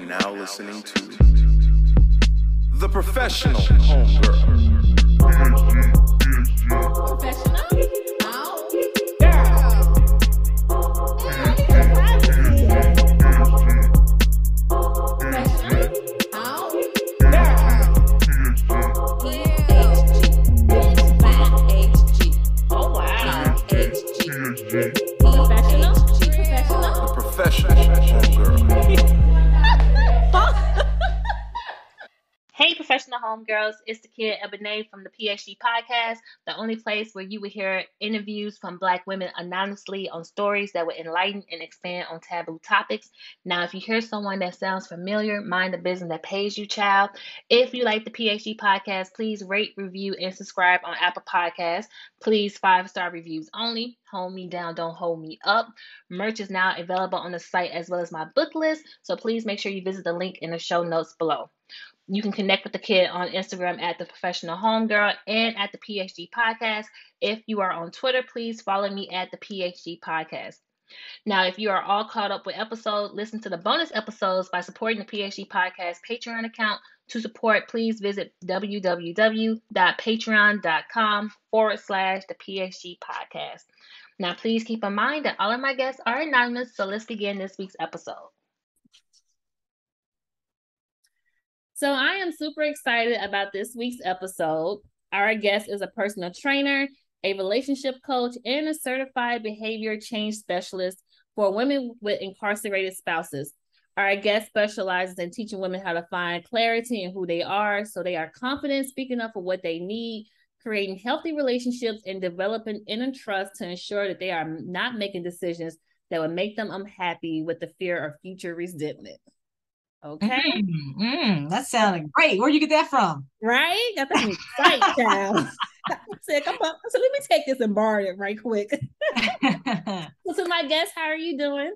Are now listening to The Professional Homegirl. Professional? Homegirls, it's the kid Ebony from the PHG podcast, the only place where you will hear interviews from Black women anonymously on stories that will enlighten and expand on taboo topics. Now, if you hear someone that sounds familiar, mind the business that pays you, child. If you like the PHG podcast, please rate, review, and subscribe on Apple Podcasts. Please, five star reviews only. Hold me down, don't hold me up. Merch is now available on the site as well as my book list, so please make sure you visit the link in the show notes below. You can connect with the kid on Instagram at the professional homegirl and at the PHG podcast. If you are on Twitter, please follow me at the PHG podcast. Now, if you are all caught up with episodes, listen to the bonus episodes by supporting the PHG podcast Patreon account. To support, please visit www.patreon.com forward slash the PHG podcast. Now, please keep in mind that all of my guests are anonymous, so let's begin this week's episode. So I am super excited about this week's episode. Our guest is a personal trainer, a relationship coach, and a certified behavior change specialist for women with incarcerated spouses. Our guest specializes in teaching women how to find clarity in who they are so they are confident speaking up for what they need, creating healthy relationships, and developing inner trust to ensure that they are not making decisions that would make them unhappy with the fear of future resentment. Okay. Mm, mm, that sounded great. Where'd you get that from? Right? Got that excited, child. I said, come. So let me take this and borrow it right quick. so, my guest, how are you doing?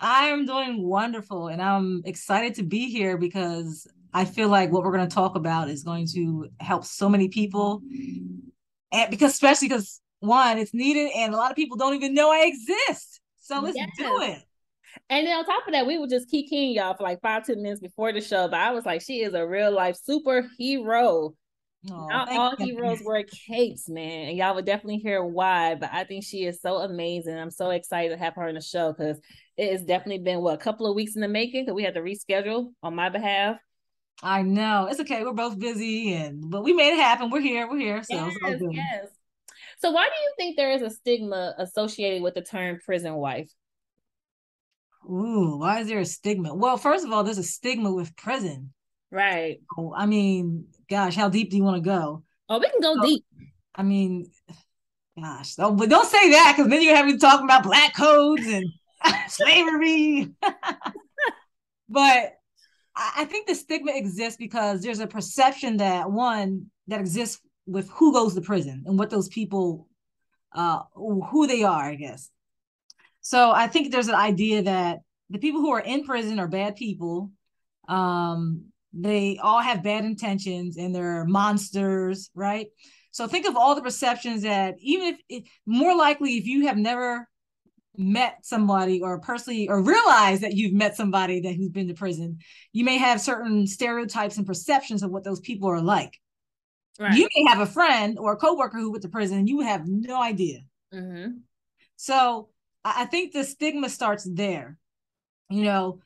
I'm doing wonderful and I'm excited to be here because I feel like what we're going to talk about is going to help so many people. And because, especially because one, it's needed and a lot of people don't even know I exist. So let's Yes. do it. And then on top of that, we were just kikiing y'all for like five, ten minutes before the show. But I was like, she is a real life superhero. Oh, Not all you. heroes wear capes, man. And y'all would definitely hear why. But I think she is so amazing. I'm so excited to have her in the show because it has definitely been what a couple of weeks in the making because we had to reschedule on my behalf. I know it's okay. We're both busy, and but we made it happen. We're here. We're here. So Yes, yes. So why do you think there is a stigma associated with the term prison wife? Ooh, why is there a stigma? Well, first of all, there's a stigma with prison. Right. Oh, I mean, gosh, how deep do you want to go? Oh, we can go So- deep. I mean, gosh, oh, but don't say that because then you have me talking about black codes and slavery. but I, I think the stigma exists because there's a perception that one that exists with who goes to prison and what those people, uh, who they are, I guess. So I think there's an idea that the people who are in prison are bad people. Um, they all have bad intentions and they're monsters, right? So think of all the perceptions that even if it, more likely if you have never met somebody or personally or realize that you've met somebody that who's been to prison, you may have certain stereotypes and perceptions of what those people are like. Right. You may have a friend or a coworker who went to prison and you have no idea. mm-hmm. So I think the stigma starts there. You know,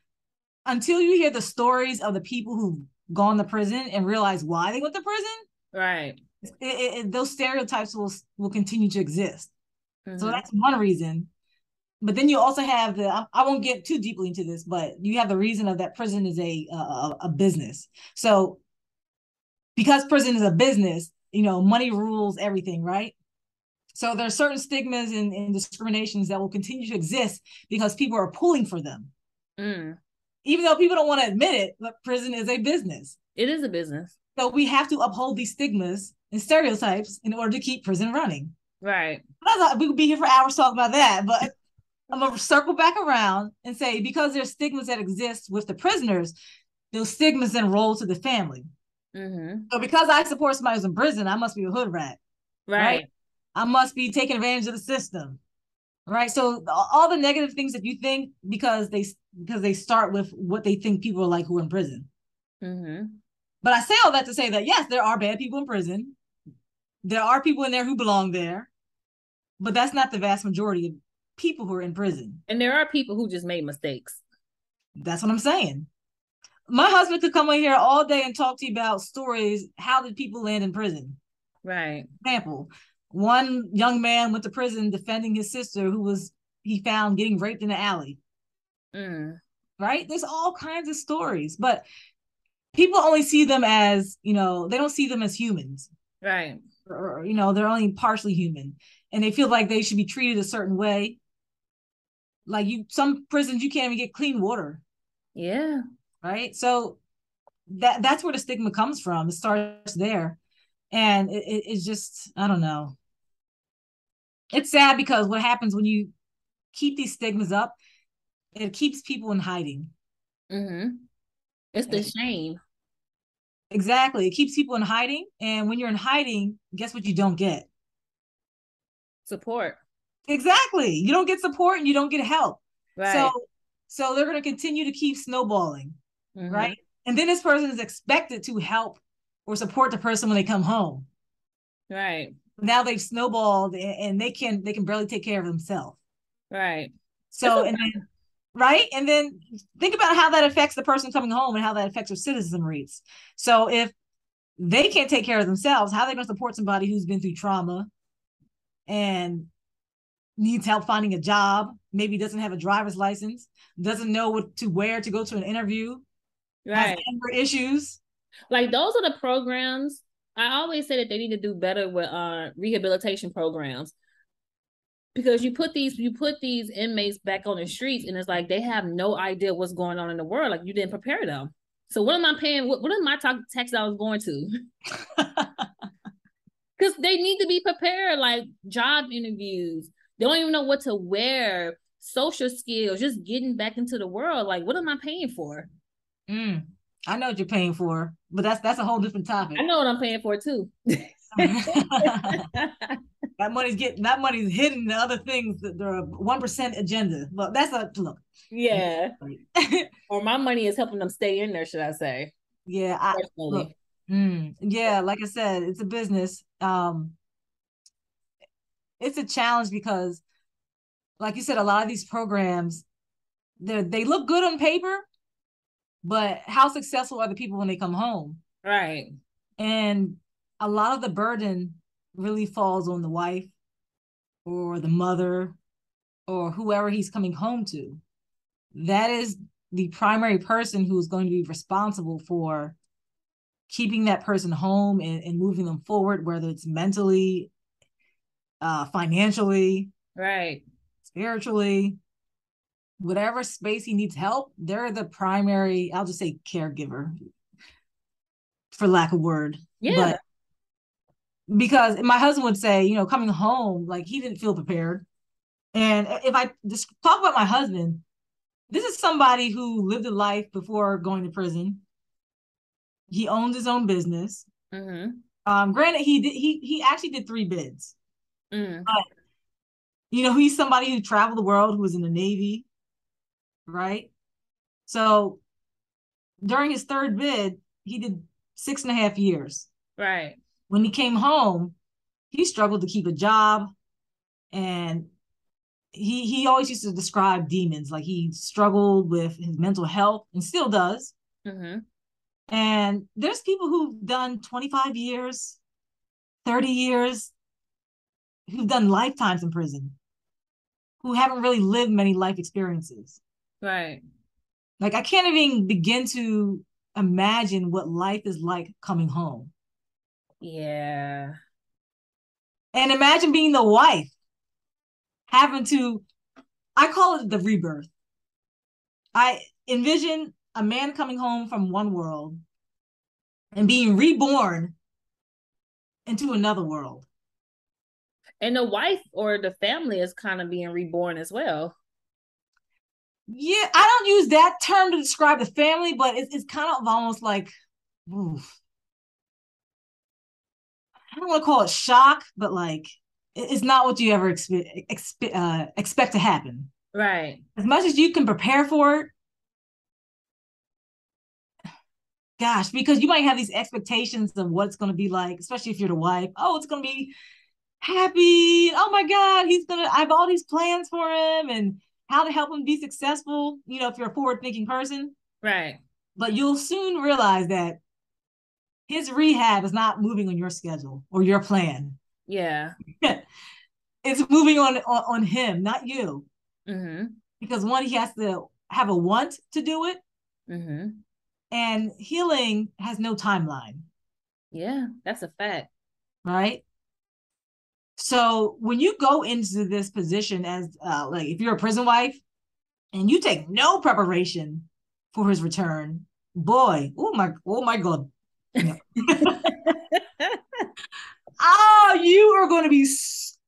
until you hear the stories of the people who've gone to prison and realize why they went to prison, Right. it, it, it- those stereotypes will will continue to exist. So Mhm. that's one reason. But then you also have the I, I won't get too deeply into this, but you have the reason of that prison is a a, a business. So because prison is a business, you know, money rules everything, right? So there are certain stigmas and, and discriminations that will continue to exist because people are pulling for them. Mm. Even though people don't want to admit it, but prison is a business. It is a business. So we have to uphold these stigmas and stereotypes in order to keep prison running. Right. We could be here for hours talking about that, but I'm gonna circle back around and say because there's stigmas that exist with the prisoners, those stigmas then roll to the family. Mm-hmm. So because I support somebody who's in prison, I must be a hood rat. Right. I must be taking advantage of the system. Right. So all the negative things that you think because they because they start with what they think people are like who are in prison. Mm-hmm. But I say all that to say that yes, there are bad people in prison. There are people in there who belong there, but that's not the vast majority of people who are in prison. And there are people who just made mistakes. That's what I'm saying. My husband could come in here all day and talk to you about stories. How did people land in prison? Right. Example: One young man went to prison defending his sister, who was he found getting raped in the alley. Mm. Right? There's all kinds of stories, but people only see them as you know they don't see them as humans. Right. or or, you know they're only partially human and they feel like they should be treated a certain way like you some prisons you can't even get clean water Yeah. right so that that's where the stigma comes from it starts there and it, it- it's just i don't know it's sad because what happens when you keep these stigmas up it keeps people in hiding Mm-hmm. It's the shame. exactly it keeps people in hiding and when you're in hiding guess what you don't get Support. exactly you don't get support and you don't get help Right. So so they're going to continue to keep snowballing, Mhm. right? And then this person is expected to help or support the person when they come home. Right. Now they've snowballed and, they can they can barely take care of themselves. Right. So and then right? And then think about how that affects the person coming home and how that affects their citizen rates. So if they can't take care of themselves, how are they going to support somebody who's been through trauma and needs help finding a job, maybe doesn't have a driver's license, doesn't know what to wear to go to an interview, has Right. anger issues. Like those are the programs. I always say that they need to do better with uh rehabilitation programs. Because you put these you put these inmates back on the streets and it's like they have no idea what's going on in the world. Like you didn't prepare them. So what am I paying? What, what is my ta- tax dollars going to? Because they need to be prepared, like job interviews. They don't even know what to wear, social skills, just getting back into the world. Like, what am I paying for? Mm, I know what you're paying for, but that's that's a whole different topic. I know what I'm paying for too. that money's getting that money's hidden the other things that there are one percent agenda. But that's a look. yeah. or my money is helping them stay in there, should I say? Yeah, I look, mm, yeah, like I said, it's a business. Um it's a challenge because like you said, a lot of these programs they they look good on paper, but how successful are the people when they come home? Right. And a lot of the burden really falls on the wife or the mother or whoever he's coming home to. That is the primary person who is going to be responsible for keeping that person home and, and moving them forward, whether it's mentally, uh, financially, right, spiritually, whatever space he needs help, they're the primary, I'll just say caregiver, for lack of word. Yeah. But because my husband would say, you know, coming home, like he didn't feel prepared. And if I just talk about my husband, this is somebody who lived a life before going to prison. He owned his own business. Mm-hmm. Um, granted, he did he he actually did three bids. Mm. But you know, he's somebody who traveled the world, who was in the Navy, right? So during his third bid, he did six and a half years. Right. When he came home, he struggled to keep a job and he he always used to describe demons like he struggled with his mental health and still does mm-hmm. and there's people who've done 25 years 30 years who've done lifetimes in prison who haven't really lived many life experiences right like i can't even begin to imagine what life is like coming home yeah and imagine being the wife having to I call it the rebirth. I envision a man coming home from one world and being reborn into another world. And the wife or the family is kind of being reborn as well. Yeah, I don't use that term to describe the family, but it's, it's kind of almost like, oof. I don't want to call it shock, but like it's not what you ever expect expe- uh, expect to happen. Right. As much as you can prepare for it, gosh, because you might have these expectations of what it's going to be like, especially if you're the wife. Oh, it's going to be happy. Oh my God, he's going to, I have all these plans for him and how to help him be successful. You know, if you're a forward thinking person. Right. But you'll soon realize that his rehab is not moving on your schedule or your plan. Yeah. it's moving on, on, on him, not you. Mm-hmm. Because one, he has to have a want to do it. Mm-hmm. And healing has no timeline. Yeah, that's a fact. Right. So when you go into this position as uh, like if you're a prison wife and you take no preparation for his return, boy, oh my, oh my god. oh, you are going to be,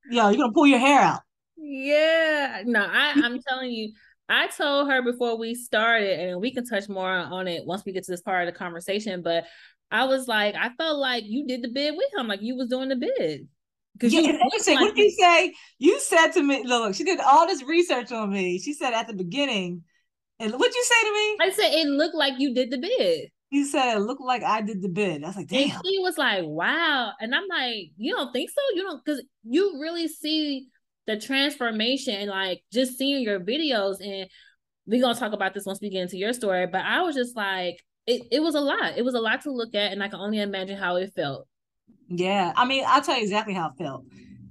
yeah, you're going to pull your hair out. Yeah, no, I, I'm telling you, I told her before we started, and we can touch more on it once we get to this part of the conversation. But I was like, I felt like you did the bid with him, like you was doing the bid. Because yeah, you. Like, what did you say? You said to me, look, she did all this research on me. She said at the beginning, and what'd you say to me? I said it looked like you did the bid. You said it looked like I did the bid. I was like, damn. And he was like, wow. And I'm like, you don't think so? You don't because you really see the transformation and like just seeing your videos and we're gonna talk about this once we get into your story. But I was just like, it, it was a lot. It was a lot to look at, and I can only imagine how it felt. Yeah. I mean, I'll tell you exactly how it felt.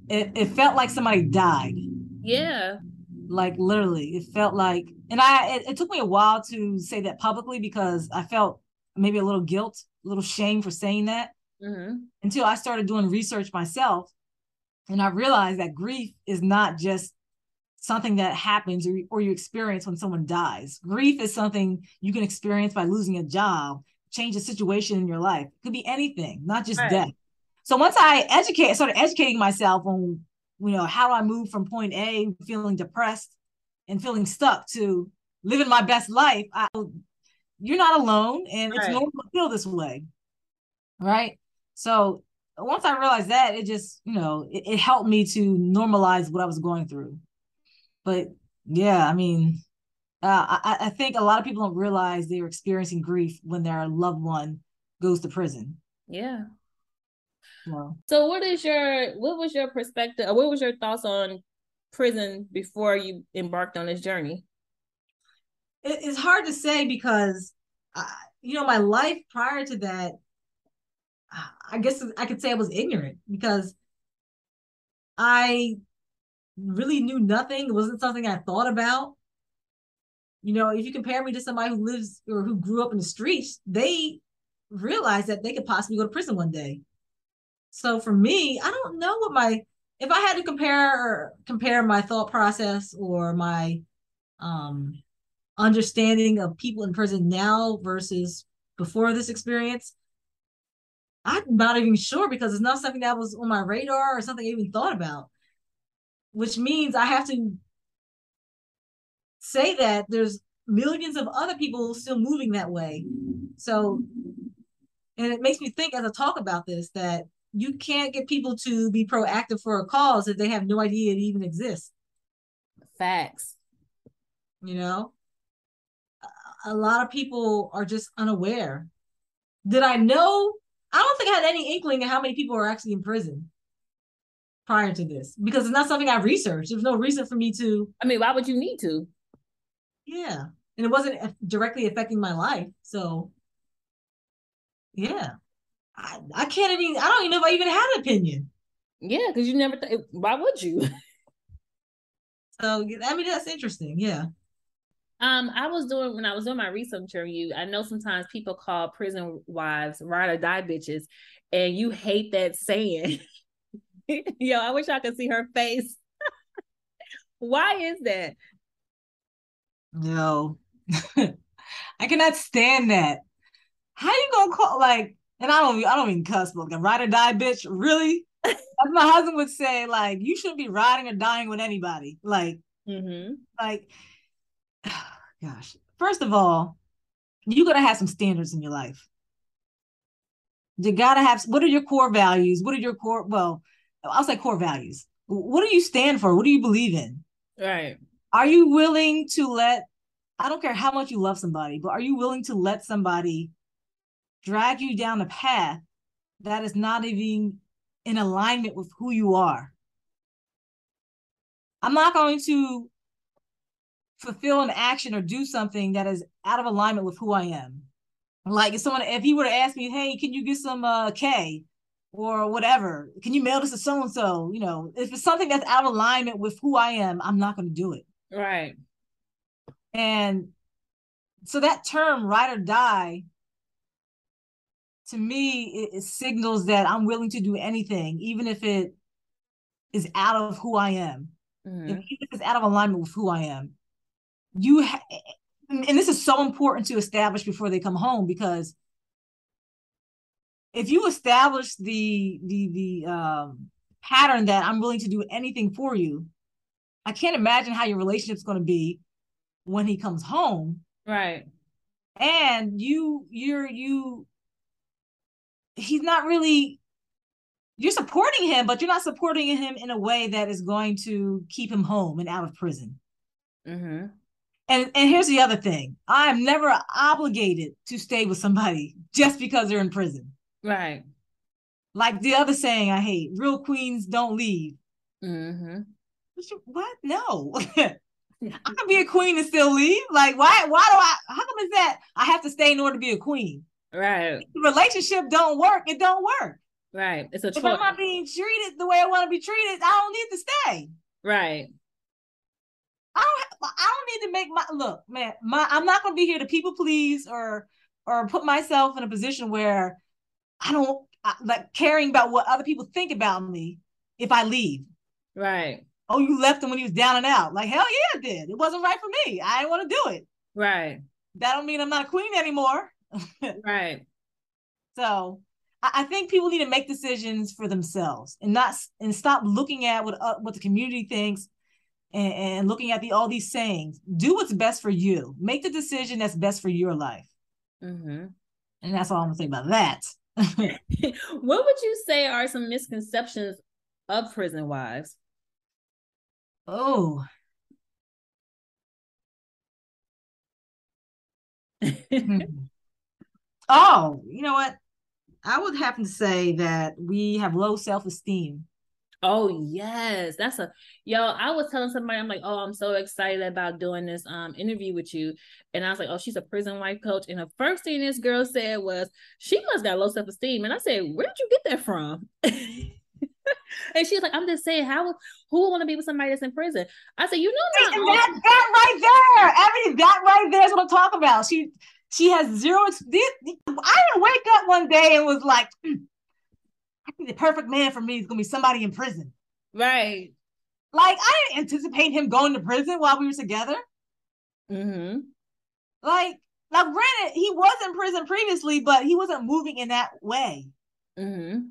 It it felt like somebody died. Yeah. Like literally. It felt like and I it, it took me a while to say that publicly because I felt maybe a little guilt, a little shame for saying that. Mm-hmm. Until I started doing research myself and I realized that grief is not just something that happens or, or you experience when someone dies. Grief is something you can experience by losing a job, change a situation in your life. It could be anything, not just right. death. So once I educate, started educating myself on, you know, how do I move from point A, feeling depressed and feeling stuck to living my best life, I, you're not alone and right. it's normal to feel this way. Right. So once I realized that, it just, you know, it, it, helped me to normalize what I was going through. But yeah, I mean, uh, I, I think a lot of people don't realize they're experiencing grief when their loved one goes to prison. Yeah. Well, so what is your what was your perspective uh, what was your thoughts on prison before you embarked on this journey? It, it's hard to say because I, you know my life prior to that uh, I guess I could say I was ignorant because I really knew nothing. It wasn't something I thought about. You know, if you compare me to somebody who lives or who grew up in the streets, they realize that they could possibly go to prison one day. So for me, I don't know what my if I had to compare compare my thought process or my um understanding of people in prison now versus before this experience, I'm not even sure because it's not something that was on my radar or something I even thought about. Which means I have to say that there's millions of other people still moving that way. So, and it makes me think as I talk about this that you can't get people to be proactive for a cause if they have no idea it even exists. Facts. You know, a lot of people are just unaware. Did I know? I don't think I had any inkling of how many people are actually in prison prior to this because it's not something I researched. There's no reason for me to. I mean, why would you need to? Yeah. And it wasn't uh, directly affecting my life. So, yeah. I, I can't even, I don't even know if I even had an opinion. Yeah, because you never, th- why would you? so, I mean, that's interesting. Yeah. Um, I was doing when I was doing my research on you. I know sometimes people call prison wives ride or die bitches, and you hate that saying. Yo, I wish I could see her face. Why is that? No, I cannot stand that. How you gonna call like? And I don't, I don't even cuss, but like ride or die bitch, really? As my husband would say, like you shouldn't be riding or dying with anybody. Like, mm-hmm. like gosh. First of all, you gotta have some standards in your life. You gotta have what are your core values? What are your core well, I'll say core values. What do you stand for? What do you believe in? Right. Are you willing to let I don't care how much you love somebody, but are you willing to let somebody drag you down a path that is not even in alignment with who you are? I'm not going to fulfill an action or do something that is out of alignment with who I am. Like if someone, if he were to ask me, hey, can you get some uh K or whatever? Can you mail this to so and so? You know, if it's something that's out of alignment with who I am, I'm not going to do it. Right. And so that term, ride or die, to me, it, signals that I'm willing to do anything, even if it is out of who I am. Mm-hmm. If, if it's out of alignment with who I am you ha- and this is so important to establish before they come home because if you establish the the the um, pattern that I'm willing to do anything for you, I can't imagine how your relationship's going to be when he comes home. Right. And you you're you he's not really you're supporting him, but you're not supporting him in a way that is going to keep him home and out of prison. Mm-hmm. And and here's the other thing. I am never obligated to stay with somebody just because they're in prison. Right. Like the other saying I hate, real queens don't leave. Mm-hmm. What? No. I can be a queen and still leave. Like, why why do I how come is that I have to stay in order to be a queen? Right. If the relationship don't work, it don't work. Right. It's a choice. If I'm not being treated the way I want to be treated, I don't need to stay. Right. I don't. I don't need to make my look, man. My I'm not going to be here to people please or or put myself in a position where I don't I, like caring about what other people think about me if I leave. Right. Oh, you left him when he was down and out. Like hell yeah, it did. It wasn't right for me. I didn't want to do it. Right. That don't mean I'm not a queen anymore. right. So I, think people need to make decisions for themselves and not and stop looking at what uh, what the community thinks and, and looking at the all these sayings. Do what's best for you. Make the decision that's best for your life. Mm-hmm. And that's all I'm gonna say about that. what would you say are some misconceptions of prison wives? Oh. Oh, you know what? I would happen to say that we have low self esteem. Oh yes, that's a yo. I was telling somebody, I'm like, oh, I'm so excited about doing this um interview with you, and I was like, oh, she's a prison wife coach, and the first thing this girl said was she must got low self esteem, and I said, where did you get that from? and she's like, I'm just saying, how who would want to be with somebody that's in prison? I said, you know, not And that, that right there, Ebony, that right there is what I'm talking about. She she has zero. this- I didn't wake up one day and was like, "Hmm, I think the perfect man for me is gonna be somebody in prison. right. Like I didn't anticipate him going to prison while we were together. Mm-hmm. Like now, granted, he was in prison previously, but he wasn't moving in that way. Mm-hmm.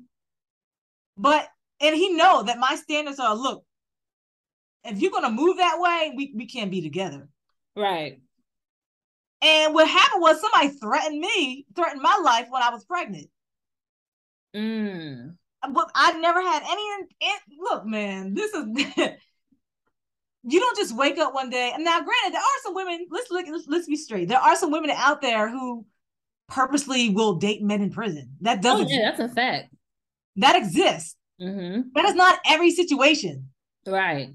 But and he know that my standards are look. If you're gonna move that way, we, we can't be together. Right. And what happened was somebody threatened me, threatened my life when I was pregnant. Mm. But I never had any. look, man, this is. you don't just wake up one day. And now, granted, there are some women. Let's look. Let's, let's be straight. There are some women out there who purposely will date men in prison. That does Oh, yeah, that's a fact. That exists. Mm-hmm. That is not every situation. Right.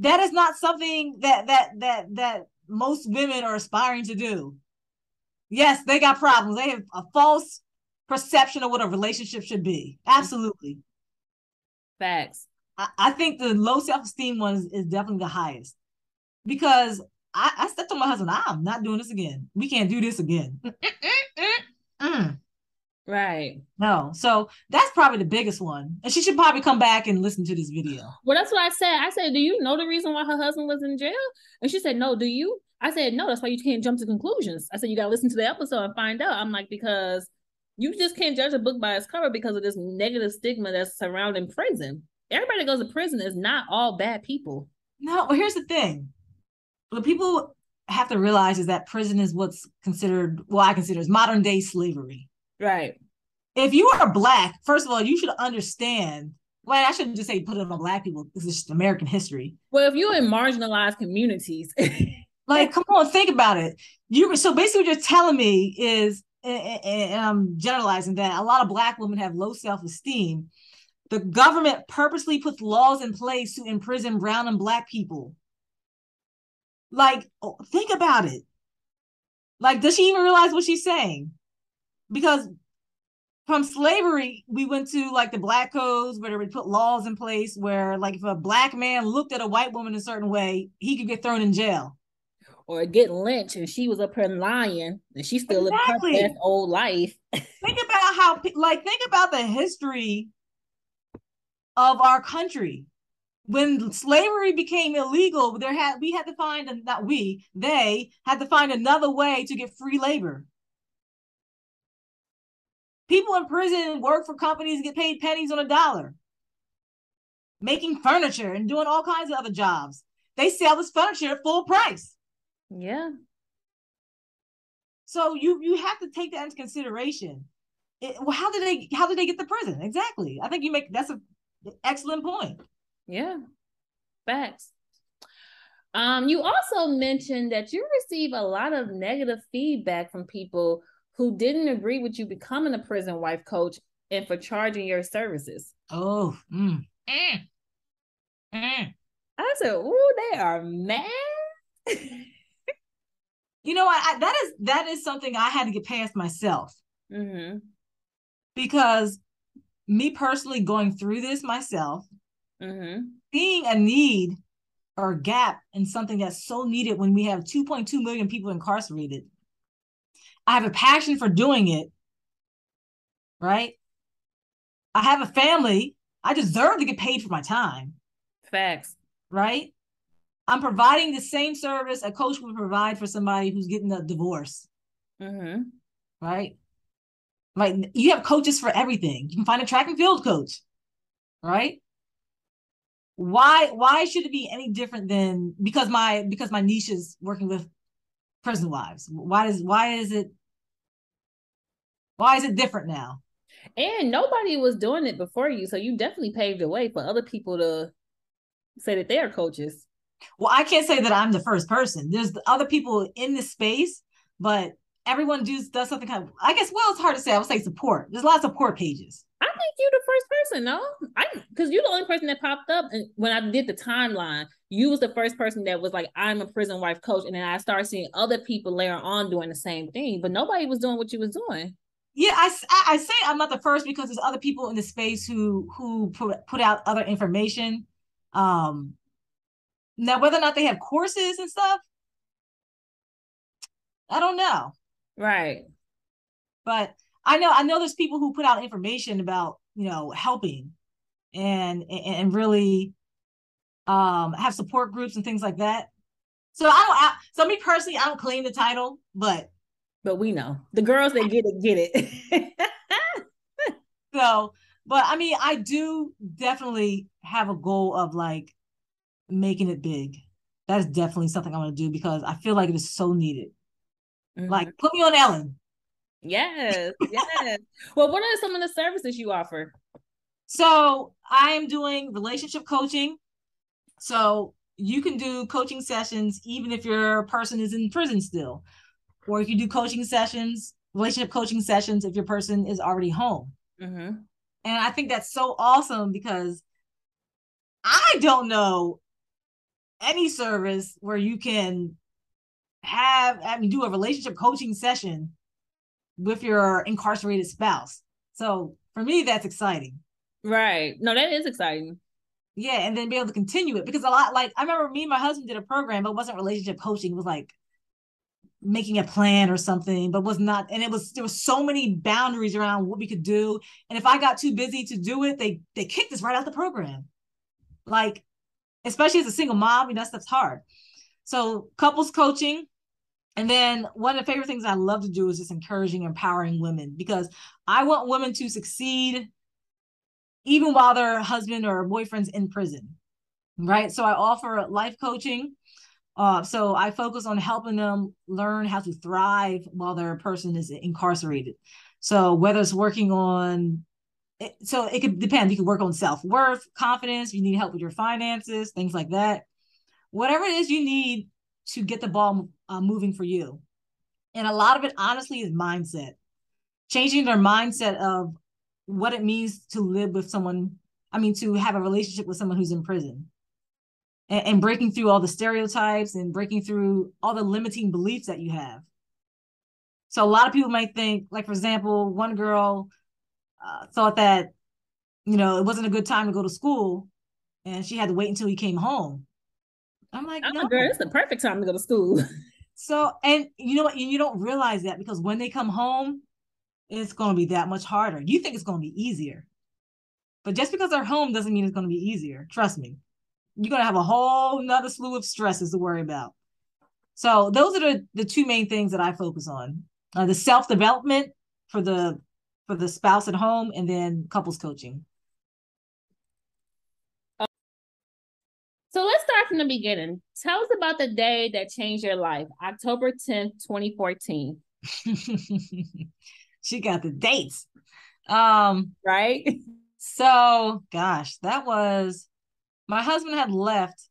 That is not something that that that that most women are aspiring to do. Yes, they got problems. They have a false perception of what a relationship should be. Absolutely. Facts. I, I think the low self-esteem one is, is definitely the highest. Because I, I said to my husband, I'm not doing this again. We can't do this again. Mm. Right. No. So that's probably the biggest one. And she should probably come back and listen to this video. Well, that's what I said. I said, Do you know the reason why her husband was in jail? And she said, No, do you? I said, No, that's why you can't jump to conclusions. I said, You gotta listen to the episode and find out. I'm like, because you just can't judge a book by its cover because of this negative stigma that's surrounding prison. Everybody that goes to prison is not all bad people. No, but here's the thing. What people have to realize is that prison is what's considered, well, I consider as modern day slavery. Right. If you are black, first of all, you should understand. Well, I shouldn't just say put it on black people. This is just American history. Well, if you're in marginalized communities, Like, come on, think about it. You so basically what you're telling me is, and, and- I'm generalizing that a lot of black women have low self-esteem. The government purposely puts laws in place to imprison brown and black people. Like, oh, think about it. Like, does she even realize what she's saying? Because from slavery, we went to like the black codes where we put laws in place where, like, if a black man looked at a white woman a certain way, he could get thrown in jail. or get lynched and she was up here lying and she still lived her Exactly. best old life. think about how like think about the history of our country when slavery became illegal there had we had to find not we they had to find another way to get free labor people in prison work for companies and get paid pennies on a dollar making furniture and doing all kinds of other jobs they sell this furniture at full price Yeah. So you you have to take that into consideration. It, well, how did they how did they get to prison? Exactly. I think you make that's a excellent point. Yeah. Facts. Um, you also mentioned that you receive a lot of negative feedback from people who didn't agree with you becoming a prison wife coach and for charging your services. Oh, mm. Mm. Mm. I said, "Ooh, they are mad." You know what? I, that is that is something I had to get past myself mm-hmm. because me personally going through this myself, Mm-hmm. seeing a need or a gap in something that's so needed when we have 2.2 million people incarcerated. I have a passion for doing it, right? I have a family. I deserve to get paid for my time, Facts. right? I'm providing the same service a coach would provide for somebody who's getting a divorce, Mm-hmm. right? Like you have coaches for everything. You can find a track and field coach, right? Why why should it be any different than because my because my niche is working with prison wives? Why is why is it why is it different now? And nobody was doing it before you, so you definitely paved the way for other people to say that they are coaches. Well, I can't say that I'm the first person. There's other people in this space, but everyone just does something kind of I guess well it's hard to say. I would say support. There's a lot of support pages. I think you're the first person, no? I because you're the only person that popped up and when I did the timeline, you was the first person that was like, I'm a prison wife coach. And then I started seeing other people later on doing the same thing, but nobody was doing what you was doing. yeah, I, I say I'm not the first because there's other people in the space who who put put out other information. Um, now whether or not they have courses and stuff, I don't know. Right. But I know I know there's people who put out information about you know helping, and and, really, um, have support groups and things like that. So I don't. I, so me personally, I don't claim the title, but But we know the girls that get it get it. So, but I mean, I do definitely have a goal of like making it big. That is definitely something I want to do because I feel like it is so needed. Mhm. Like, put me on Ellen. Yes, yes. well, what are some of the services you offer? So, I am doing relationship coaching. So, you can do coaching sessions even if your person is in prison still, or you can do coaching sessions, relationship coaching sessions if your person is already home. Mm-hmm. And I think that's so awesome because I don't know any service where you can have, I mean, do a relationship coaching session with your incarcerated spouse. So for me, that's exciting. Right. No, that is exciting. Yeah. And then be able to continue it because a lot, like, I remember me and my husband did a program, but it wasn't relationship coaching. It was like making a plan or something, but was not. And it was, there was so many boundaries around what we could do. And if I got too busy to do it, they, they kicked us right out the program. Like, especially as a single mom, you know, stuff's hard. So couples coaching. And then one of the favorite things I love to do is just encouraging, empowering women because I want women to succeed even while their husband or boyfriend's in prison. Right. So I offer life coaching. Uh, so I focus on helping them learn how to thrive while their person is incarcerated. So whether it's working on so it could depend. You could work on self-worth, confidence, you need help with your finances, things like that. Whatever it is you need to get the ball uh, moving for you. And a lot of it honestly is mindset. Changing their mindset of what it means to live with someone, I mean to have a relationship with someone who's in prison and, and breaking through all the stereotypes and breaking through all the limiting beliefs that you have. So a lot of people might think, like for example, one girl uh, thought that you know it wasn't a good time to go to school, and she had to wait until he came home. I'm like, Oh, no. girl, it's the perfect time to go to school. So, and you know what? And you don't realize that because when they come home, it's going to be that much harder. You think it's going to be easier, but just because they're home doesn't mean it's going to be easier. Trust me. You're going to have a whole nother slew of stresses to worry about. So, those are the, the two main things that I focus on uh, the self development for the for the spouse at home and then couples coaching So let's start from the beginning. Tell us about the day that changed your life, October 10th, 2014. she got the dates um right so gosh that was my husband had left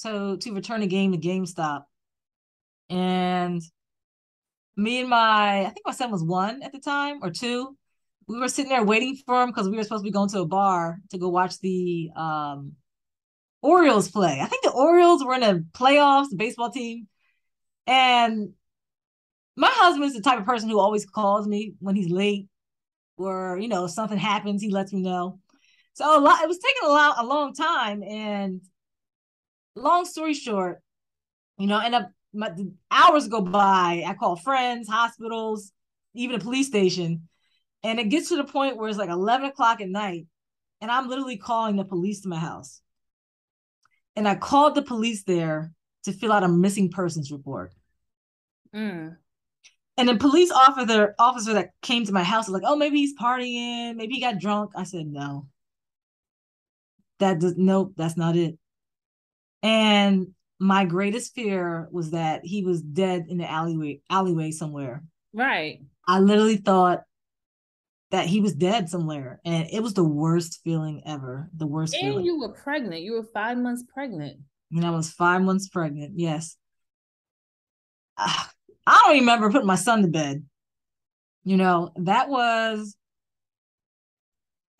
to to return a game to GameStop and me and my I think my son was one at the time or two we were sitting there waiting for him because we were supposed to be going to a bar to go watch the um Orioles play. I think the Orioles were in the playoffs, the baseball team. And my husband is the type of person who always calls me when he's late or, you know, something happens, he lets me know. So a lot, it was taking a lot, a long time. And long story short, you know, end up my, hours go by. I call friends, hospitals, even a police station. And it gets to the point where it's like 11 o'clock at night. And I'm literally calling the police to my house. And I called the police there to fill out a missing persons report. Mm. And the police officer officer that came to my house was like, "Oh, maybe he's partying, maybe he got drunk." I said, "No, that does nope, that's not it." And my greatest fear was that he was dead in the alleyway alleyway somewhere. Right. I literally thought that he was dead somewhere, and it was the worst feeling ever. The worst And feeling. you were pregnant. You were five months pregnant. And I was five months pregnant. Yes. Ah, I don't remember putting my son to bed. You know, that was,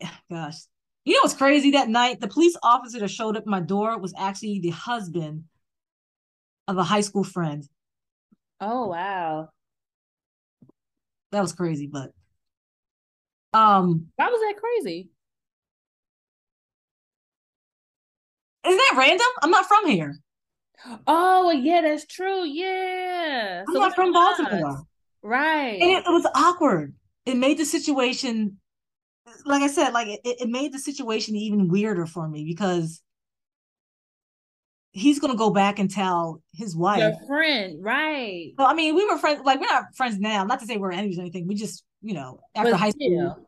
gosh. You know what's crazy? That night, the police officer that showed up at my door was actually the husband of a high school friend. Oh wow. That was crazy, but Um, why was that crazy? Isn't that random? I'm not from here. Oh yeah, that's true. Yeah, I'm not from Baltimore. Right. And it, it was awkward. It made the situation, like I said, like it, it made the situation even weirder for me because he's gonna go back and tell his wife. Your friend, right. So I mean, we were friends, like we're not friends now. Not to say we're enemies or anything. We just, you know, after But high school.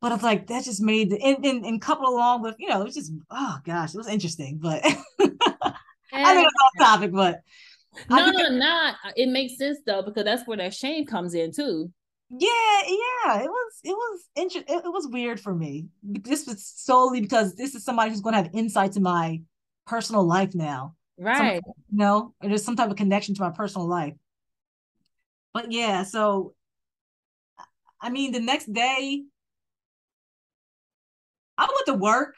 But it's like that just made the and, and, and coupled along with, you know, it was just oh gosh, it was interesting. But I think it's off topic, but No, no, not. It makes sense though because that's where that shame comes in too. Yeah, yeah, it was it was interesting. It, it was weird for me. This was solely because this is somebody who's going to have insight to my personal life now. Right. Some, you know, there's some type of connection to my personal life. But yeah, so I mean, the next day, I went to work.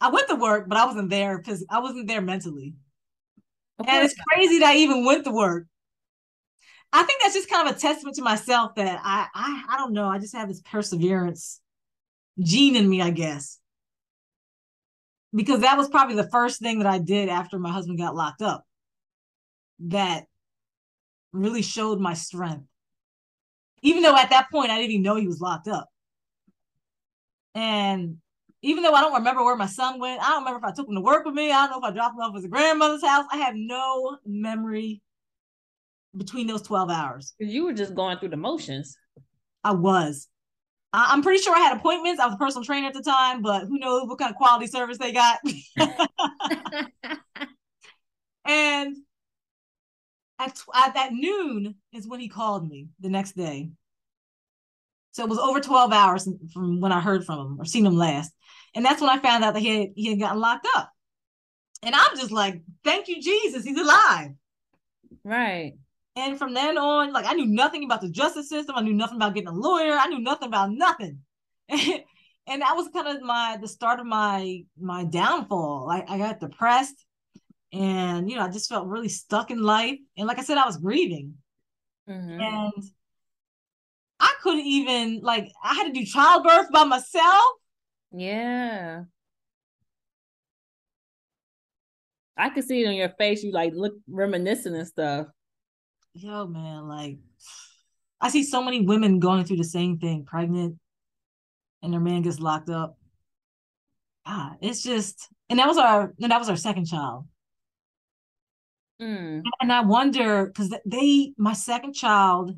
I went to work, but I wasn't there because I wasn't there mentally. And it's crazy that I even went to work. I think that's just kind of a testament to myself that I I I don't know. I just have this perseverance gene in me, I guess. Because that was probably the first thing that I did after my husband got locked up. That really showed my strength. Even though at that point I didn't even know he was locked up. And even though I don't remember where my son went, I don't remember if I took him to work with me. I don't know if I dropped him off at his grandmother's house. I have no memory between those 12 hours. You were just going through the motions. I was. I- I'm pretty sure I had appointments. I was a personal trainer at the time, but who knows what kind of quality service they got. and at, tw- at at noon is when he called me the next day. So it was over 12 hours from when I heard from him or seen him last. And that's when I found out that he had, he had gotten locked up. And I'm just like, thank you, Jesus, he's alive. Right. And from then on, like I knew nothing about the justice system. I knew nothing about getting a lawyer. I knew nothing about nothing. and that was kind of my the start of my my downfall. Like I got depressed and you know, I just felt really stuck in life. And like I said, I was grieving. Mhm. And I couldn't even like I had to do childbirth by myself. Yeah. I could see it on your face. You like look reminiscing and stuff. Yo, man, like I see so many women going through the same thing, pregnant, and their man gets locked up. Ah, it's just, and that was our, and that was our second child. Mm. And I wonder because they, my second child,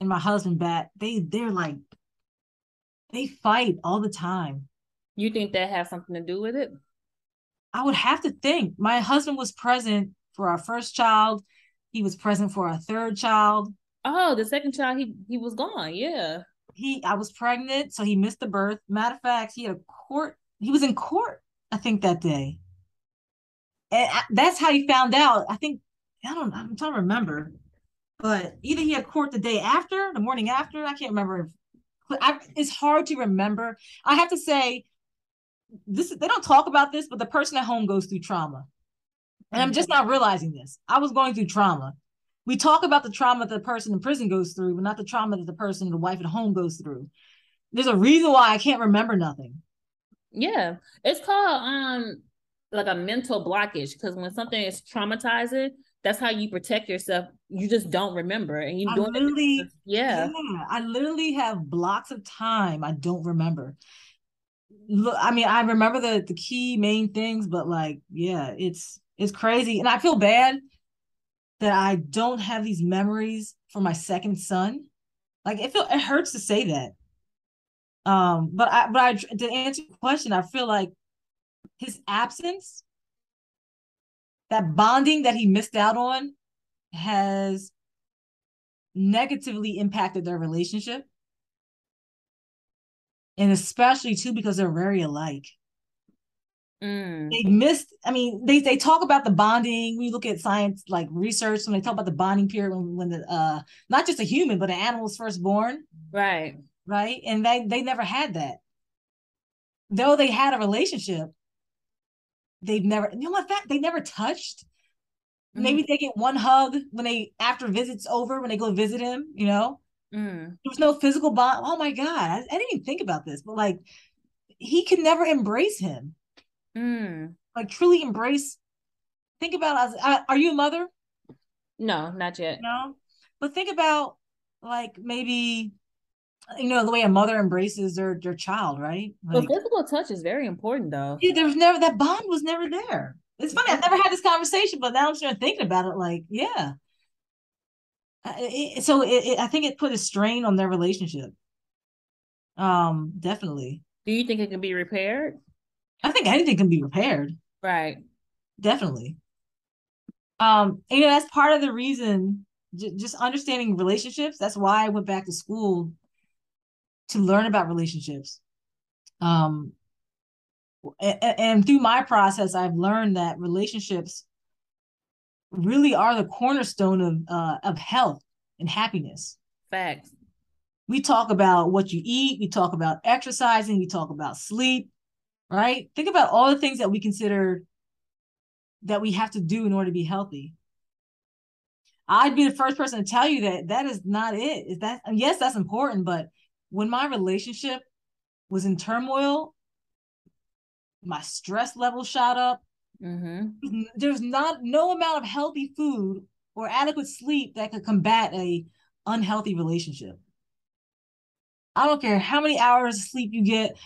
and my husband, Bat, they, they're like, they fight all the time. You think that has something to do with it? I would have to think. My husband was present for our first child. He was present for our third child. Oh, the second child, he he was gone. Yeah. he I was pregnant, so he missed the birth. Matter of fact, he had a court. He was in court, I think, that day, and I, that's how he found out. I think I don't. I'm trying to remember, but either he had court the day after, the morning after. I can't remember. But I, it's hard to remember. I have to say, this they don't talk about this, but the person at home goes through trauma, and I'm just not realizing this. I was going through trauma. We talk about the trauma that the person in prison goes through, but not the trauma that the person, the wife at home goes through. There's a reason why I can't remember nothing. Yeah. It's called um like a mental blockage because when something is traumatizing, that's how you protect yourself. You just don't remember, and you I doing literally, it. Yeah. yeah, I literally have blocks of time I don't remember. Look, I mean, I remember the the key main things, but like, yeah, it's it's crazy, and I feel bad that I don't have these memories for my second son. Like, it feel it hurts to say that. Um, but I but I to answer your question, I feel like his absence, that bonding that he missed out on, has negatively impacted their relationship. And especially too because they're very alike. Mm. They missed, I mean, they they talk about the bonding. We look at science like research when they talk about the bonding period when, when the uh not just a human, but an animal's first born. Right. Right. And they they never had that. Though they had a relationship, they've never you know what fact they never touched. Maybe they get one hug when they after visits over when they go visit him, you know. Mm. There was no physical bond. Oh my God. I, I didn't even think about this, but like he could never embrace him. Mm. Like truly embrace. Think about uh, are you a mother? No, not yet. No. But think about like maybe you know the way a mother embraces their their child, right? Like physical touch is very important though. yeah, there was never that bond was never there. It's funny. I've never had this conversation, but now I'm starting thinking about it. Like, yeah. It- so it, it, I think it put a strain on their relationship. Um, definitely. Do you think it can be repaired? I think anything can be repaired. Right. Definitely. Um, you know, that's part of the reason. J- just understanding relationships. That's why I went back to school to learn about relationships. Um, a- a- and through my process, I've learned that relationships really are the cornerstone of uh, of health and happiness. Facts. We talk about what you eat, we talk about exercising, we talk about sleep, right? Think about all the things that we consider that we have to do in order to be healthy. I'd be the first person to tell you that that is not it. Is that yes, that's important, but when my relationship was in turmoil, my stress level shot up. Mm-hmm. There's not no amount of healthy food or adequate sleep that could combat a unhealthy relationship. I don't care how many hours of sleep you get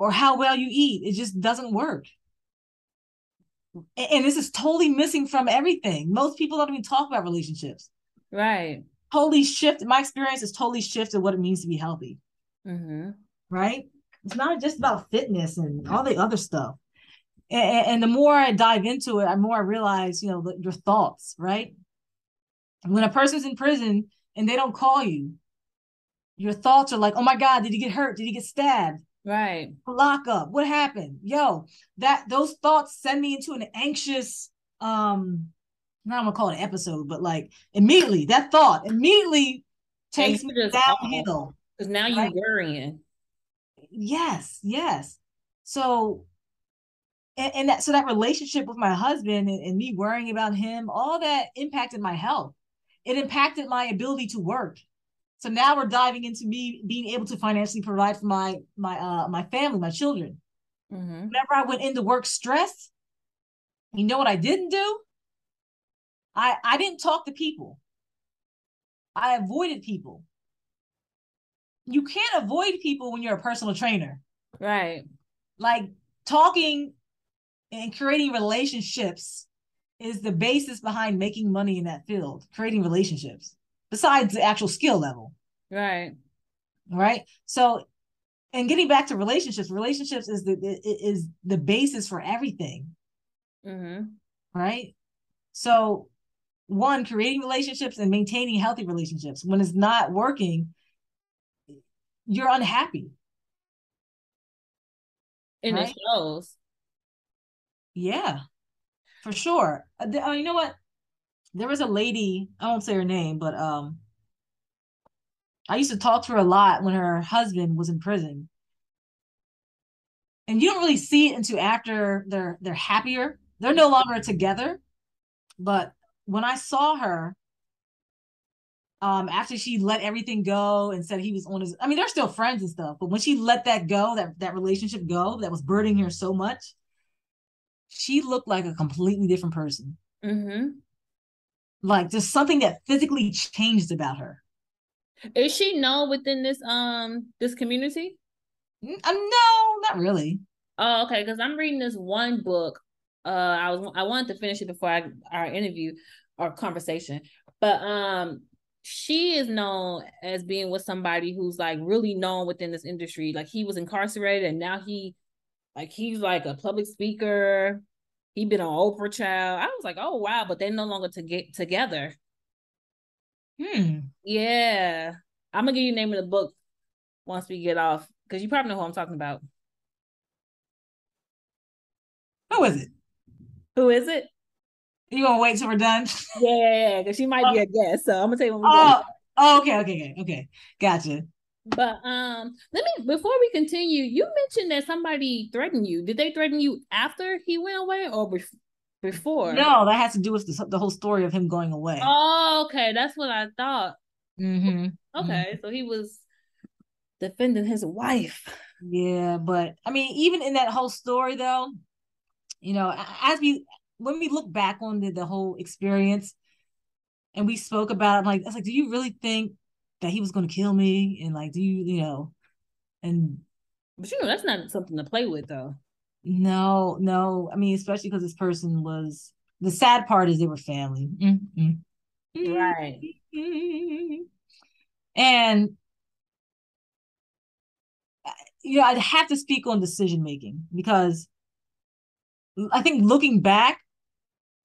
or how well you eat, it just doesn't work. And this is totally missing from everything. Most people don't even talk about relationships. Right. Totally shifted. My experience has totally shifted what it means to be healthy, Mm-hmm. right? It's not just about fitness and all the other stuff. And, and the more I dive into it, the more I realize, you know, the, your thoughts, right? When a person's in prison and they don't call you, your thoughts are like, oh my God, did he get hurt? Did he get stabbed? Right. lock up what happened yo that those thoughts send me into an anxious um not i'm gonna call it an episode but like immediately that thought immediately takes me downhill Because now you Right. worrying. yes yes so and, and that so that relationship with my husband and, and me worrying about him all that impacted my health it impacted my ability to work so now we're diving into me being able to financially provide for my my uh my family my children Mm-hmm. whenever I went into work stressed, you know what I didn't do? I I didn't talk to people. I avoided people. You can't avoid people when you're a personal trainer. Right. Like talking and creating relationships is the basis behind making money in that field, creating relationships, besides the actual skill level. Right. right so and getting back to relationships relationships is the is the basis for everything Mm-hmm. right so one creating relationships and maintaining healthy relationships. When it's not working you're unhappy. And Right. it shows. yeah for sure. Oh, you know what? There was a lady i won't say her name but um i used to talk to her a lot when her husband was in prison. And you don't really see it until after they're they're happier. They're no longer together but when i saw her um after she let everything go and said he was on his i mean they're still friends and stuff but when she let that go that that relationship go that was burdening her so much she looked like a completely different person Mm-hmm. like just something that physically changed about her Is she known within this um this community? Um, no not really Oh, okay. Because I'm reading this one book. Uh, I was I wanted to finish it before I, our interview or conversation, but um, she is known as being with somebody who's like really known within this industry. Like he was incarcerated, and now he, like he's like a public speaker. He been on Oprah Child. I was like, oh wow, but they're no longer to get together. hmm Yeah, I'm gonna give you the name of the book once we get off because you probably know who I'm talking about. who is it Who is it? you gonna wait till we're done Yeah, yeah, yeah, because she might be a guest. So I'm gonna tell you when we oh, oh okay okay okay okay gotcha But um, let me before we continue. You mentioned that somebody threatened you. Did they threaten you after he went away or bef- before? no that has to do with the, the whole story of him going away Oh, okay, that's what I thought. Mm-hmm. Okay, so he was defending his wife. Yeah, but I mean, even in that whole story, though, you know, as we when we look back on the, the whole experience, and we spoke about, it, I'm like, I was like, do you really think that he was going to kill me? And like, do you, you know, and But you know, that's not something to play with, though. no, no, I mean, especially because this person was. The sad part is they were family. Mm-mm. Right. Mm-hmm. And uh, you know, I'd have to speak on decision making because I think looking back,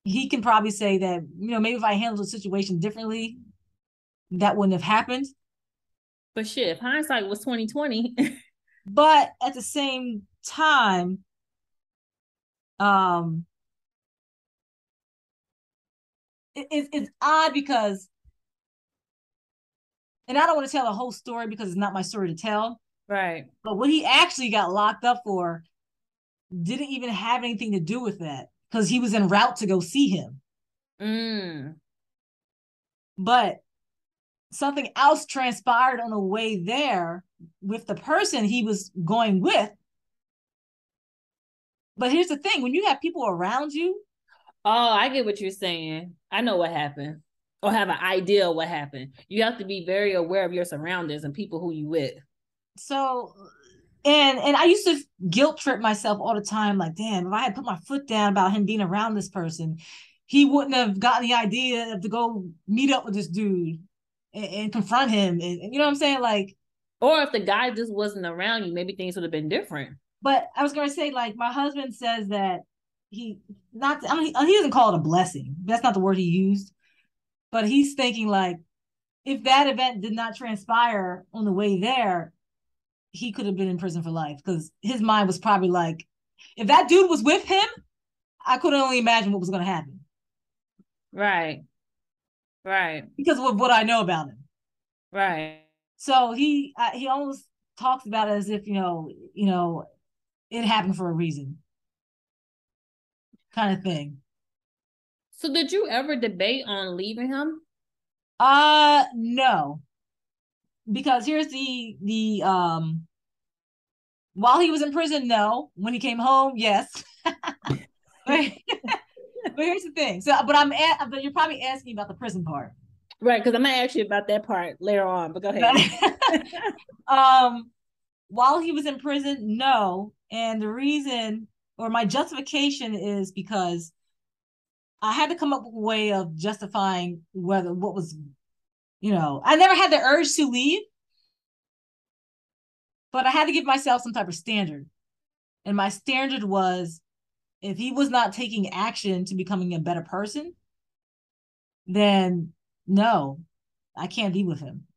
he can probably say that, you know, maybe if I handled the situation differently, that wouldn't have happened. But shit, if hindsight was twenty twenty, But at the same time, um it, it, it's odd because and I don't want to tell the whole story because it's not my story to tell. right? But what he actually got locked up for didn't even have anything to do with that because he was en route to go see him. Mm. But something else transpired on the way there with the person he was going with. But here's the thing when you have people around you, Oh, I get what you're saying. I know what happened, or have an idea of what happened. You have to be very aware of your surroundings and people who you with. so and and I used to guilt trip myself all the time, like, damn, if I had put my foot down about him being around this person, he wouldn't have gotten the idea to go meet up with this dude and, and confront him. And, and you know what I'm saying? Like, Or if the guy just wasn't around you, maybe things would have been different. but I was gonna say, like, my husband says that he not I mean, he doesn't call it a blessing. That's not the word he used. But he's thinking like if that event did not transpire on the way there, he could have been in prison for life because his mind was probably like, if that dude was with him, I could only imagine what was going to happen Right. Right. because of what I know about him. Right. So he uh, he almost talks about it as if you know you know it happened for a reason, kind of thing. So did you ever debate on leaving him? Uh no. Because here's the the um while he was in prison, no. When he came home, yes. but, but here's the thing. So but I'm at, but you're probably asking about the prison part. Right, because I'm gonna ask you about that part later on, but go ahead. um while he was in prison, no. And the reason or my justification is because I had to come up with a way of justifying whether what was, you know, I never had the urge to leave, but I had to give myself some type of standard. And my standard was if he was not taking action to becoming a better person, then no, I can't be with him.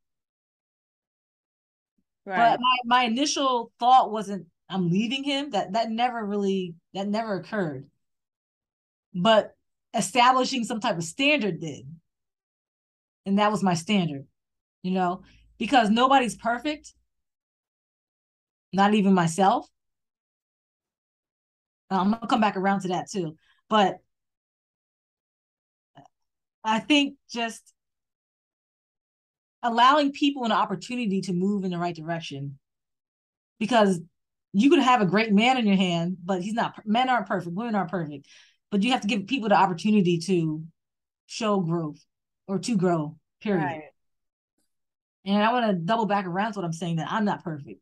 right. But my, my initial thought wasn't I'm leaving him. That that never really that never occurred. But establishing some type of standard did. And that was my standard, you know, because nobody's perfect. Not even myself. Uh, I'm gonna come back around to that too. But I think just allowing people an opportunity to move in the right direction because you could have a great man in your hand but he's not men aren't perfect women aren't perfect but you have to give people the opportunity to show growth or to grow period Right. and i want to double back around to what i'm saying that i'm not perfect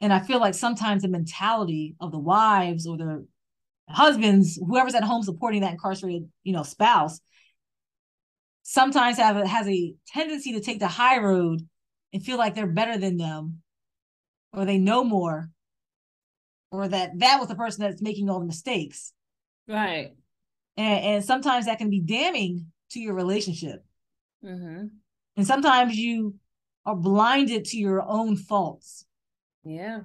and i feel like sometimes the mentality of the wives or the husbands whoever's at home supporting that incarcerated you know spouse sometimes have a, has a tendency to take the high road and feel like they're better than them or they know more or that that was the person that's making all the mistakes Right. and, and sometimes that can be damning to your relationship Mm-hmm. and sometimes you are blinded to your own faults Yeah.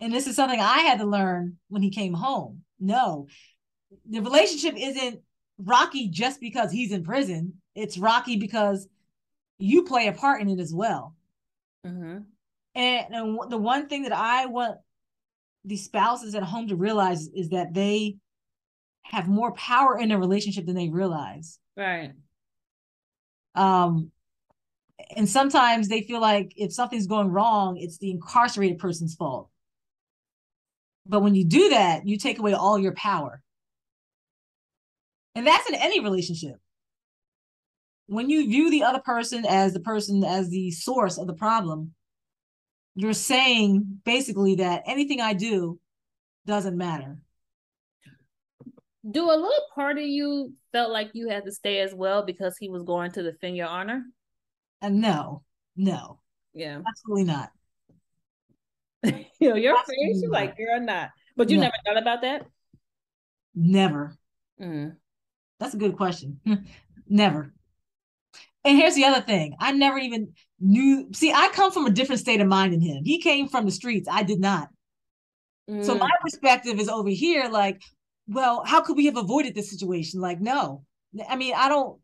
and this is something i had to learn when he came home no the relationship isn't rocky just because he's in prison it's rocky because you play a part in it as well Mm-hmm. And, and the one thing that I want the spouses at home to realize is that they have more power in a relationship than they realize. Right. Um, and sometimes they feel like if something's going wrong, it's the incarcerated person's fault. But when you do that, you take away all your power. And that's in any relationship. When you view the other person as the person as the source of the problem, you're saying basically that anything I do doesn't matter. Do a little part of you felt like you had to stay as well because he was going to defend your honor? And no, no, Yeah. absolutely not. you know, your face, you're like, you're not. But you No. never thought about that? Never. Mm. That's a good question. Never. And here's the other thing. I never even knew. See, I come from a different state of mind than him. He came from the streets. I did not. So Mm. my perspective is over here, like, well, how could we have avoided this situation? Like, no. I mean, I don't.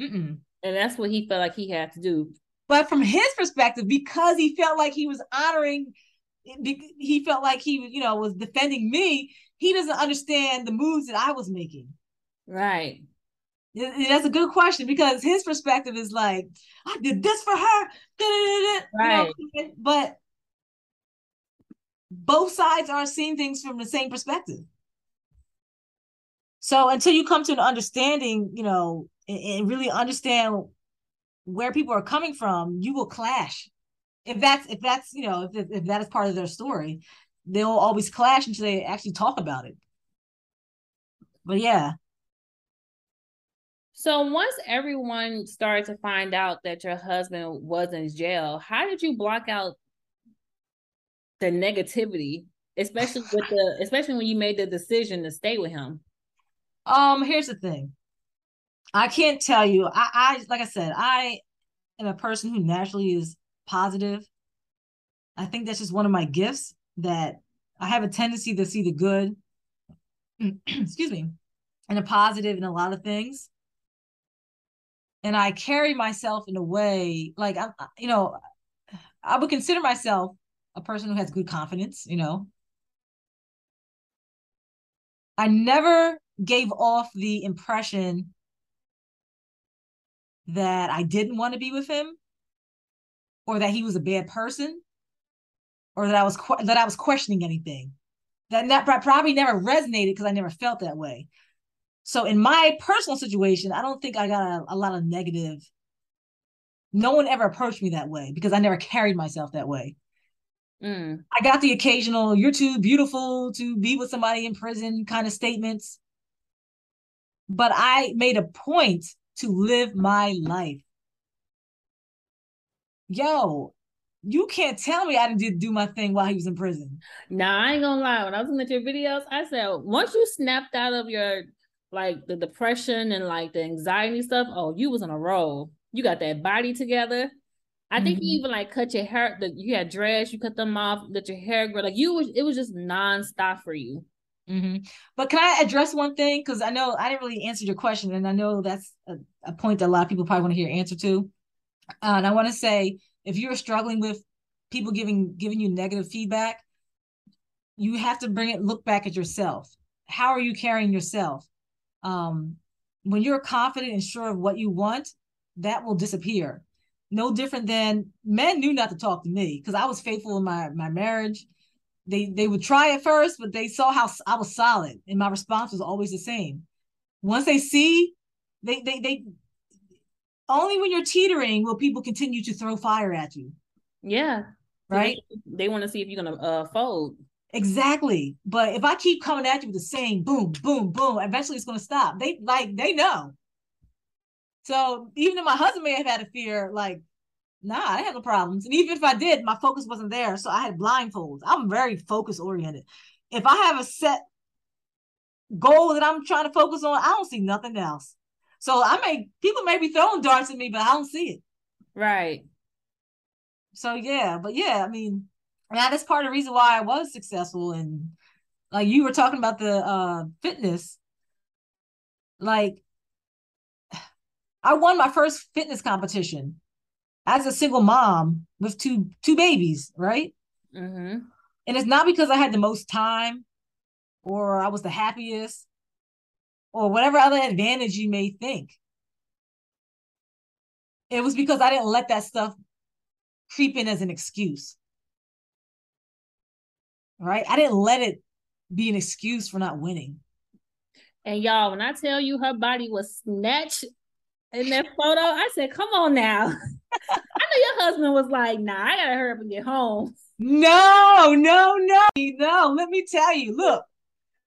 Mm-mm. And that's what he felt like he had to do. But from his perspective, because he felt like he was honoring, he felt like he, you know, was defending me. He doesn't understand the moves that I was making. Right. That's a good question because his perspective is like, I did this for her, Right. you know, but both sides are seeing things from the same perspective. So until you come to an understanding, you know, and, and really understand where people are coming from, you will clash. If that's if that's you know if if that is part of their story, they'll always clash until they actually talk about it. But yeah, So once everyone started to find out that your husband was in jail, how did you block out the negativity, especially with the especially when you made the decision to stay with him? Um, here's the thing. I can't tell you. I, I like I said, I am a person who naturally is positive. I think that's just one of my gifts that I have a tendency to see the good, excuse me, and a positive in a lot of things. And I carry myself in a way like I'm, you know, I would consider myself a person who has good confidence, you know. I never gave off the impression that I didn't want to be with him or that he was a bad person or that I was que- that I was questioning anything. That that probably never resonated because I never felt that way. So in my personal situation, I don't think I got a, a lot of negative. No one ever approached me that way because I never carried myself that way. Mm. I got the occasional "you're too beautiful to be with somebody in prison" kind of statements, but I made a point to live my life. Yo, you can't tell me I didn't do- my thing while he was in prison. Now I ain't gonna lie. When I was looking at your videos, I said once you snapped out of your like the depression and like the anxiety stuff, oh, you was on a roll. You got that body together. I think Mhm. you even like cut your hair. The, you had dreads, you cut them off, let your hair grow. Like you was, it was just nonstop for you. Hmm But can I address one thing? Because I know I didn't really answer your question, and I know that's a, a point that a lot of people probably want to hear answer to. Uh, and I want to say, if you're struggling with people giving giving you negative feedback, you have to bring it. Look back at yourself. How are you carrying yourself? Um, when you're confident and sure of what you want, that will disappear. No different than men knew not to talk to me because I was faithful in my my marriage they they would try at first, but they saw how I was solid, and my response was always the same. Once they see, they they they only when you're teetering will people continue to throw fire at you, Yeah. right? They, want to see if you're gonna uh fold. Exactly. But if I keep coming at you with the same boom, boom, boom, eventually it's gonna stop. They like they know. So even if my husband may have had a fear, like, nah, I have no problems. And even if I did, my focus wasn't there. So I had blindfolds. I'm very focus oriented. If I have a set goal that I'm trying to focus on, I don't see nothing else. So I may people may be throwing darts at me, but I don't see it. Right. So yeah, but yeah, I mean, now that's part of the reason why I was successful and like you were talking about the uh fitness. Like I won my first fitness competition as a single mom with two two babies, right? Mm-hmm. And it's not because I had the most time or I was the happiest or whatever other advantage you may think. it was because I didn't let that stuff creep in as an excuse. Right? I didn't let it be an excuse for not winning. And y'all, when I tell you her body was snatched in that photo, I said, "Come on now." I know your husband was like, "Nah, I gotta hurry up and get home." No, no, no, no. Let me tell you. Look,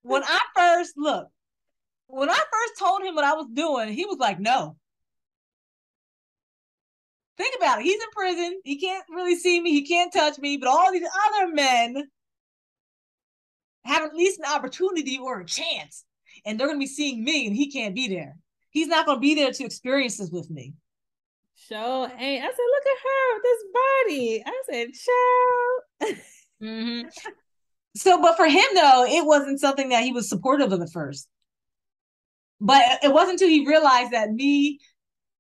when I first look, when I first told him what I was doing, he was like, "No." Think about it. He's in prison. He can't really see me. He can't touch me. But all these other men have at least an opportunity or a chance, and they're going to be seeing me, and he can't be there. He's not going to be there to experience this with me. So, hey, I said, look at her this body. I said, show. mm-hmm. So, but for him though, it wasn't something that he was supportive of at first. But it wasn't until he realized that me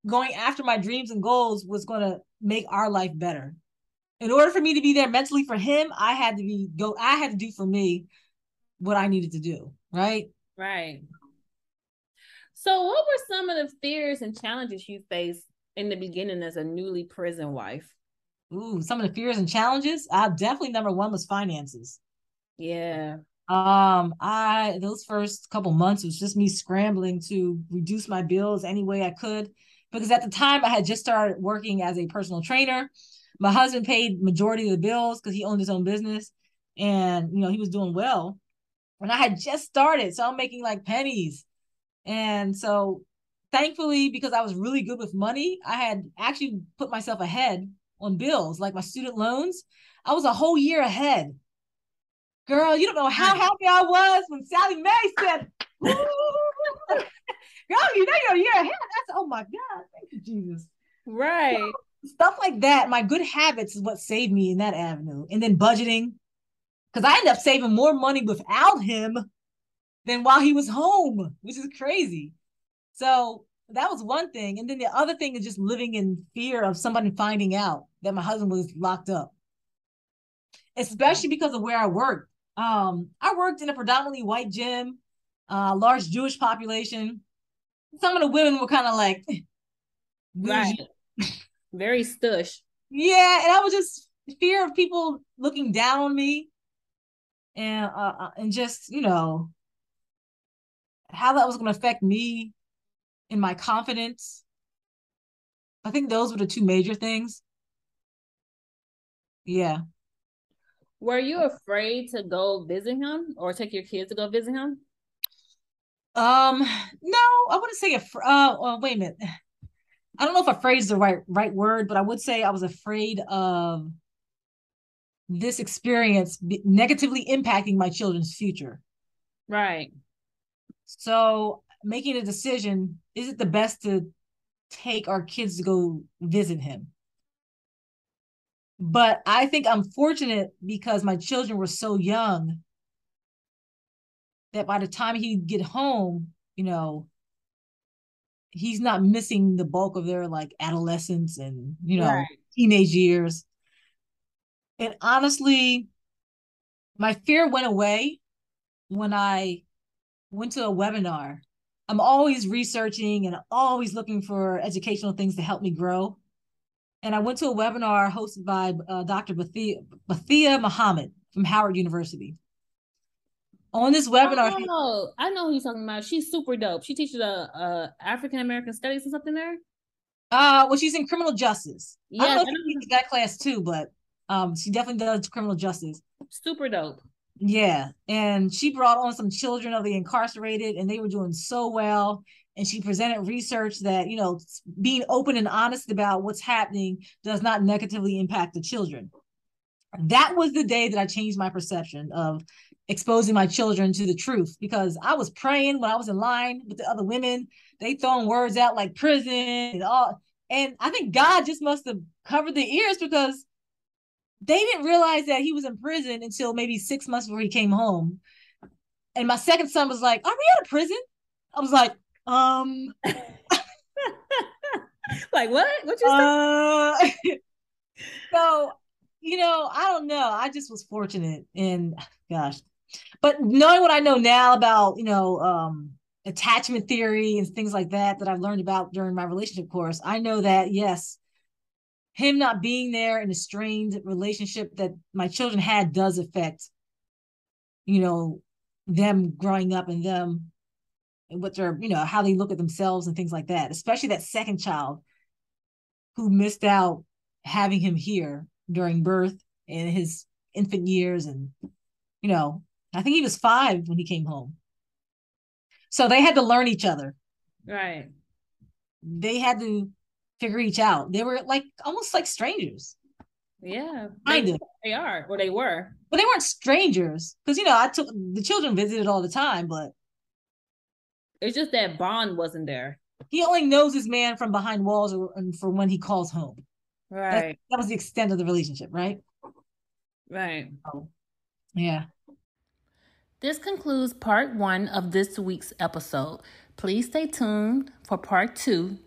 going after my dreams and goals was going to make our life better. In order for me to be there mentally for him, I had to be go. I had to do for me what I needed to do. Right. Right. So, what were some of the fears and challenges you faced in the beginning as a newly prison wife? Ooh, some of the fears and challenges. Uh, definitely number one was finances. Yeah. Um, I those first couple months was just me scrambling to reduce my bills any way I could because at the time I had just started working as a personal trainer. My husband paid majority of the bills because he owned his own business and you know he was doing well. And I had just started, so I'm making like pennies. And so thankfully, because I was really good with money, I had actually put myself ahead on bills, like my student loans. I was a whole year ahead. Girl, you don't know how happy I was when Sallie Mae said, Girl, you know you're a year ahead. That's oh my God, thank you, Jesus. Right. So, stuff like that. My good habits is what saved me in that avenue. And then budgeting. Because I ended up saving more money without him than while he was home, which is crazy. So that was one thing. And then the other thing is just living in fear of somebody finding out that my husband was locked up. Especially because of where I worked. Um, I worked in a predominantly white gym, uh, large Jewish population some of the women were kind of like right. very stush. Yeah, and I was just fear of people looking down on me, and uh, uh and just you know how that was going to affect me in my confidence. I think those were the two major things. Yeah. Were you afraid to go visit him or take your kids to go visit him? Um, no, I wouldn't say a. Uh, well, wait a minute. I don't know if afraid is the right right word, but I would say I was afraid of this experience negatively impacting my children's future. Right. So making a decision: is it the best to take our kids to go visit him? But I think I'm fortunate because my children were so young that by the time he'd get home, you know, he's not missing the bulk of their like adolescence and you know right. teenage years. And honestly, my fear went away when I went to a webinar. I'm always researching and always looking for educational things to help me grow. And I went to a webinar hosted by uh, Dr. Bahiyyah, Bahiyyah Muhammad from Howard University on this webinar. Oh, I know who you're talking about. She's super dope. She teaches a uh, uh, African American studies or something there. Uh, well, she's in criminal justice. Yeah, I don't know if that class too, but um, she definitely does criminal justice. Super dope. Yeah, and she brought on some children of the incarcerated, and they were doing so well. And she presented research that you know being open and honest about what's happening does not negatively impact the children. That was the day that I changed my perception of exposing my children to the truth because I was praying when I was in line with the other women. They throwing words out like prison and all. And I think God just must have covered the ears because they didn't realize that he was in prison until maybe six months before he came home. And my second son was like, Are we out of prison? I was like, um like what? What you uh, so you know, I don't know. I just was fortunate and gosh, but knowing what I know now about, you know, um, attachment theory and things like that that I've learned about during my relationship course, I know that yes, him not being there in a strained relationship that my children had does affect, you know, them growing up and them and what they're, you know, how they look at themselves and things like that, especially that second child who missed out having him here during birth and his infant years and you know i think he was five when he came home so they had to learn each other Right. they had to figure each out they were like almost like strangers Yeah. Kind they, of. They are, or they were. but they weren't strangers because you know i took the children visited all the time but It's just that bond wasn't there. he only knows his man from behind walls or and for when he calls home Right. that was the extent of the relationship right Right. Oh, yeah This concludes part one of this week's episode. Please stay tuned for part two,